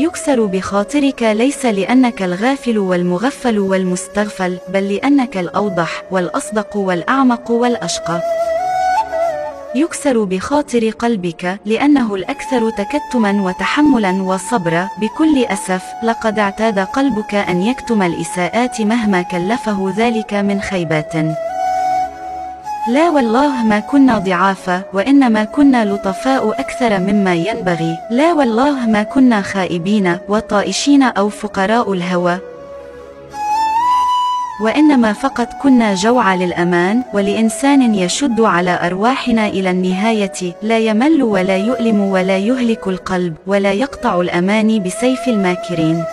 يكسر بخاطرك ليس لأنك الغافل والمغفل والمستغفل بل لأنك الأوضح والأصدق والأعمق والأشقى. يكسر بخاطر قلبك لأنه الأكثر تكتما وتحملا وصبرا. بكل أسف لقد اعتاد قلبك أن يكتم الإساءات مهما كلفه ذلك من خيبات. لا والله ما كنا ضعافا وإنما كنا لطفاء أكثر مما ينبغي. لا والله ما كنا خائبين وطائشين أو فقراء الهوى. وإنما فقط كنا جوع للأمان ولإنسان يشد على أرواحنا إلى النهاية. لا يمل ولا يؤلم ولا يهلك القلب ولا يقطع الأماني بسيف الماكرين.